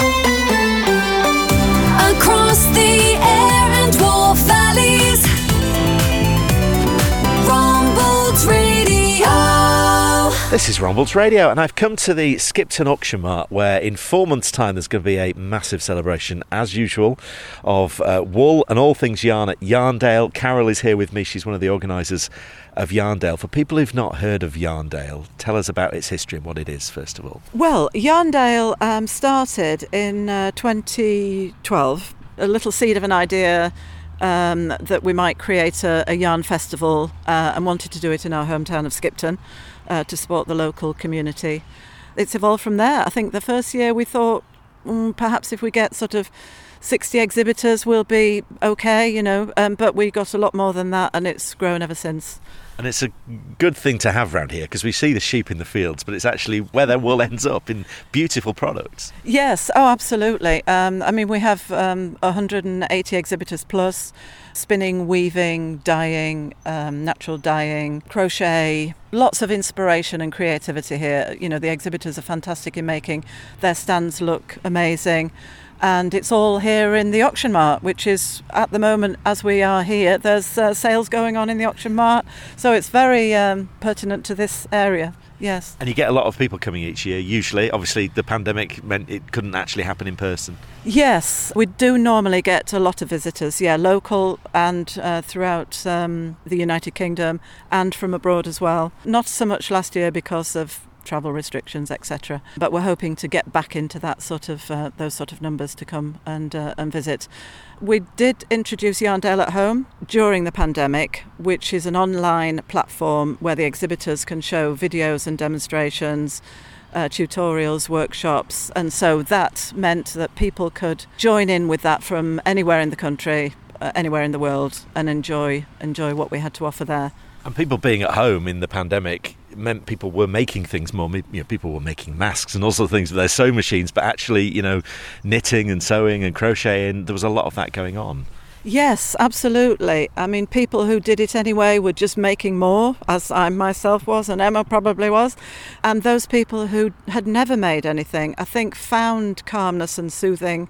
Across This is Rombalds Radio, and I've come to the Skipton Auction Mart, where in four months' time there's going to be a massive celebration, as usual, of uh, wool and all things yarn at Yarndale. Carol is here with me. She's one of the organisers of Yarndale. For people who've not heard of Yarndale, tell us about its history and what it is, first of all. Well, Yarndale um, started in uh, 2012, a little seed of an idea um, that we might create a, a yarn festival uh, and wanted to do it in our hometown of Skipton uh, to support the local community. It's evolved from there. I think the first year we thought mm, perhaps if we get sort of 60 exhibitors we'll be okay, you know, um, but we got a lot more than that and it's grown ever since. And it's a good thing to have around here because we see the sheep in the fields, but it's actually where their wool ends up in beautiful products. Yes, oh, absolutely. Um, I mean, we have um, 180 exhibitors plus spinning, weaving, dyeing, um, natural dyeing, crochet, lots of inspiration and creativity here. You know, the exhibitors are fantastic in making their stands look amazing. And it's all here in the auction mart, which is at the moment, as we are here, there's uh, sales going on in the auction mart. So it's very um, pertinent to this area, yes. And you get a lot of people coming each year, usually. Obviously, the pandemic meant it couldn't actually happen in person. Yes, we do normally get a lot of visitors, yeah, local and uh, throughout um, the United Kingdom and from abroad as well. Not so much last year because of travel restrictions, etc. But we're hoping to get back into that sort of uh, those sort of numbers to come and uh, and visit. We did introduce Yarndale at Home during the pandemic, which is an online platform where the exhibitors can show videos and demonstrations uh, tutorials, workshops, and so that meant that people could join in with that from anywhere in the country, uh, anywhere in the world, and enjoy enjoy what we had to offer there. And people being at home in the pandemic meant people were making things more. You know, people were making masks and all sorts of things with their sewing machines, but actually, you know, knitting and sewing and crocheting, there was a lot of that going on. Yes, absolutely. I mean, people who did it anyway were just making more, as I myself was, and Emma probably was. And those people who had never made anything, I think, found calmness and soothing,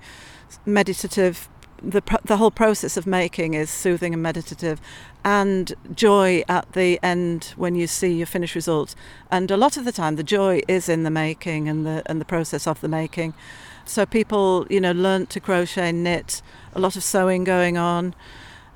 meditative. The, the whole process of making is soothing and meditative, and joy at the end when you see your finished result. And a lot of the time, the joy is in the making and the and the process of the making. So people, you know, learnt to crochet, knit, a lot of sewing going on.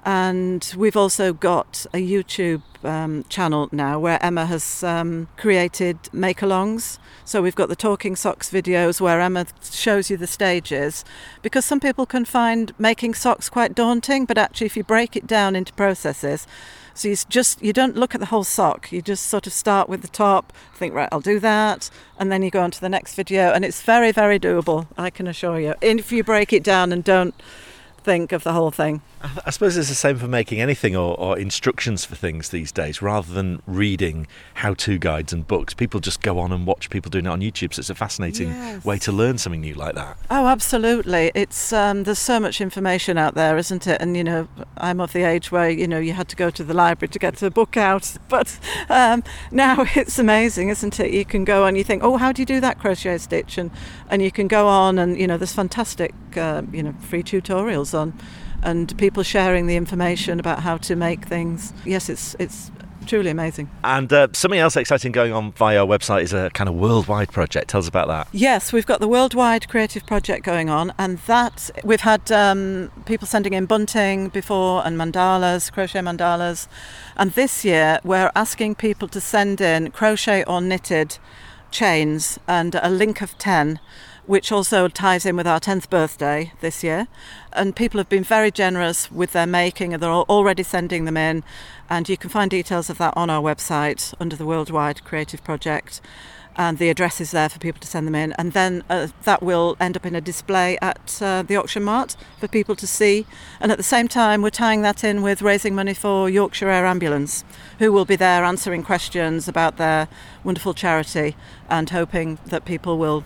And we've also got a YouTube um, channel now where Emma has um, created make alongs. So we've got the Talking Socks videos where Emma shows you the stages because some people can find making socks quite daunting, but actually, if you break it down into processes, so you just you don't look at the whole sock. You just sort of start with the top, think right, I'll do that, and then you go on to the next video, and it's very, very doable. I can assure you. If you break it down and don't think of the whole thing. I suppose it's the same for making anything or, or instructions for things these days, rather than reading how-to guides and books. People just go on and watch people doing it on YouTube. So it's a fascinating Yes. way to learn something new like that. Oh, absolutely. It's um, there's so much information out there, isn't it? And you know, I'm of the age where you know you had to go to the library to get the book out, but um, now it's amazing, isn't it? You can go and you think, oh, how do you do that crochet stitch? And and you can go on and you know, there's fantastic uh, you know free tutorials on, and people sharing the information about how to make things. Yes, it's it's truly amazing. And uh, something else exciting going on via our website is a kind of worldwide project. Tell us about that. Yes, we've got the worldwide creative project going on, and that we've had um, people sending in bunting before and mandalas, crochet mandalas, and this year we're asking people to send in crochet or knitted chains and a link of ten. Which also ties in with our 10th birthday this year. And people have been very generous with their making, and they're already sending them in. And you can find details of that on our website under the Worldwide Creative Project and the address is there for people to send them in. And then uh, that will end up in a display at uh, the auction mart for people to see. And at the same time, we're tying that in with raising money for Yorkshire Air Ambulance, who will be there answering questions about their wonderful charity and hoping that people will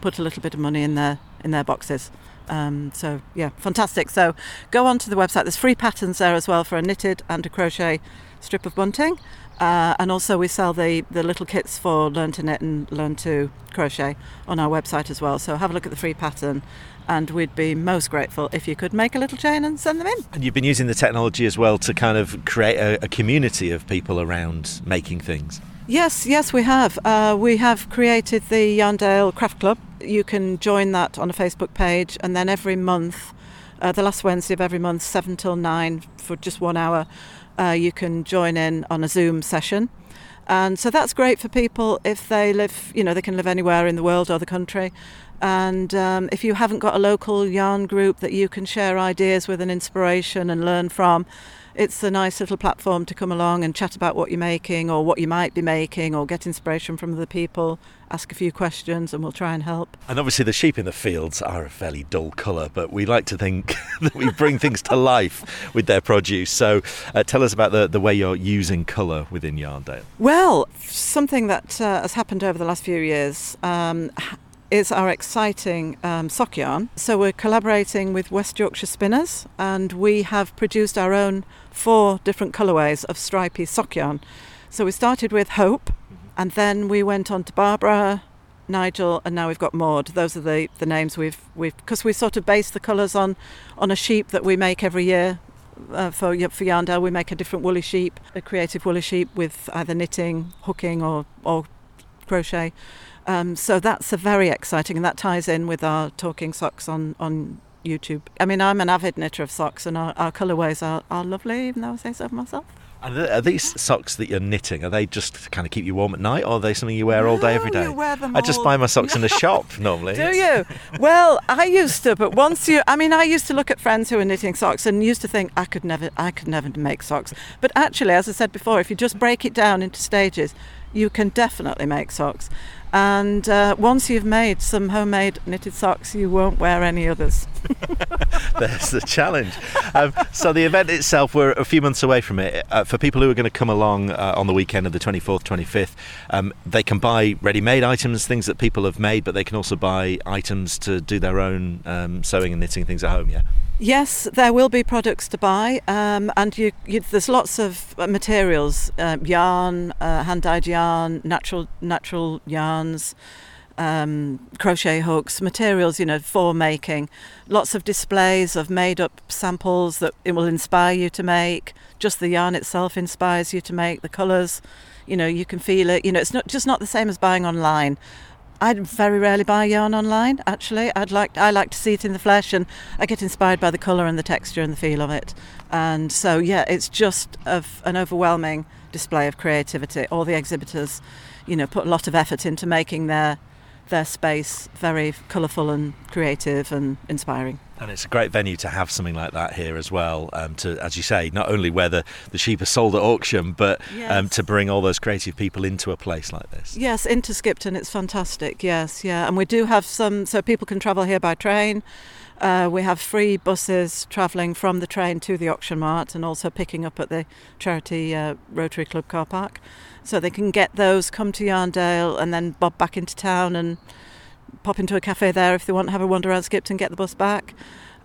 put a little bit of money in their in their boxes. Um, so yeah, fantastic. So go on to the website. There's free patterns there as well for a knitted and a crochet strip of bunting. Uh, and also, we sell the, the little kits for learn to knit and learn to crochet on our website as well. So, have a look at the free pattern, and we'd be most grateful if you could make a little chain and send them in. And you've been using the technology as well to kind of create a, a community of people around making things. Yes, yes, we have. Uh, we have created the Yarndale Craft Club. You can join that on a Facebook page, and then every month, uh, the last Wednesday of every month, 7 till 9 for just one hour, uh, you can join in on a Zoom session. And so that's great for people if they live, you know, they can live anywhere in the world or the country. And um, if you haven't got a local yarn group that you can share ideas with and inspiration and learn from, it's a nice little platform to come along and chat about what you're making or what you might be making or get inspiration from other people, ask a few questions, and we'll try and help. And obviously, the sheep in the fields are a fairly dull colour, but we like to think that we bring things to life with their produce. So, uh, tell us about the, the way you're using colour within Yarndale. Well, something that uh, has happened over the last few years um, is our exciting um, sock yarn. So we're collaborating with West Yorkshire Spinners and we have produced our own four different colourways of stripy sock yarn. So we started with Hope and then we went on to Barbara, Nigel, and now we've got Maud. Those are the, the names we've we've because we sort of base the colours on on a sheep that we make every year. Uh, for for Yarndale, we make a different woolly sheep, a creative woolly sheep with either knitting, hooking, or or crochet. Um, so that's a very exciting, and that ties in with our talking socks on on YouTube. I mean, I'm an avid knitter of socks, and our, our colourways are, are lovely, even though I say so myself. Are these socks that you're knitting, are they just to kind of keep you warm at night, or are they something you wear all day, every day? You wear them I just buy my socks in the shop normally. Do you? Well, I used to, but once you, I mean, I used to look at friends who were knitting socks and used to think I could never, I could never make socks. But actually, as I said before, if you just break it down into stages, you can definitely make socks. And uh, once you've made some homemade knitted socks, you won't wear any others. There's the challenge. Um, so the event itself, we're a few months away from it. Uh, for people who are going to come along uh, on the weekend of the 24th, 25th, um, they can buy ready-made items, things that people have made, but they can also buy items to do their own um, sewing and knitting things at home. Yeah. Yes, there will be products to buy, um, and you, you, there's lots of uh, materials: uh, yarn, uh, hand-dyed yarn, natural natural yarns, um, crochet hooks, materials you know for making. Lots of displays of made-up samples that it will inspire you to make. Just the yarn itself inspires you to make the colours. You know, you can feel it. You know, it's not just not the same as buying online. I very rarely buy yarn online. Actually, I'd like I like to see it in the flesh, and I get inspired by the colour and the texture and the feel of it. And so, yeah, it's just of an overwhelming display of creativity. All the exhibitors, you know, put a lot of effort into making their their space very colourful and creative and inspiring. And it's a great venue to have something like that here as well. Um, to, as you say, not only where the, the sheep are sold at auction, but um, to bring all those creative people into a place like this. Yes, into Skipton, it's fantastic. Yes, yeah, and we do have some, so people can travel here by train. Uh, we have free buses travelling from the train to the auction mart and also picking up at the charity uh, Rotary Club car park. So they can get those, come to Yarndale, and then bob back into town and pop into a cafe there if they want to have a wander around Skipton, and get the bus back.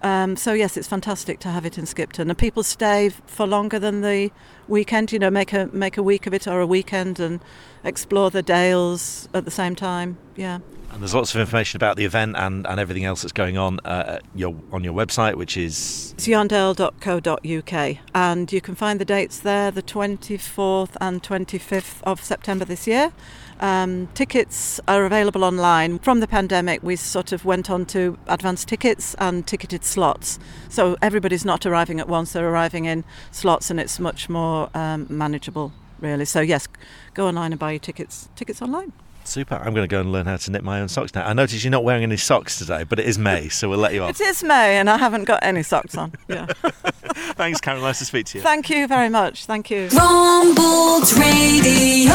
Um, so yes, it's fantastic to have it in Skipton, and people stay for longer than the weekend. You know, make a make a week of it or a weekend and explore the dales at the same time. Yeah. And there's lots of information about the event and, and everything else that's going on uh, your, on your website, which is It's and you can find the dates there the 24th and 25th of September this year. Um, tickets are available online. From the pandemic, we sort of went on to advanced tickets and ticketed slots. So everybody's not arriving at once, they're arriving in slots, and it's much more um, manageable, really. So, yes, go online and buy your tickets, tickets online. Super. I'm going to go and learn how to knit my own socks now. I notice you're not wearing any socks today, but it is May, so we'll let you off. It is May, and I haven't got any socks on. Yeah. Thanks, Karen. Nice to speak to you. Thank you very much. Thank you. Rombalds Radio.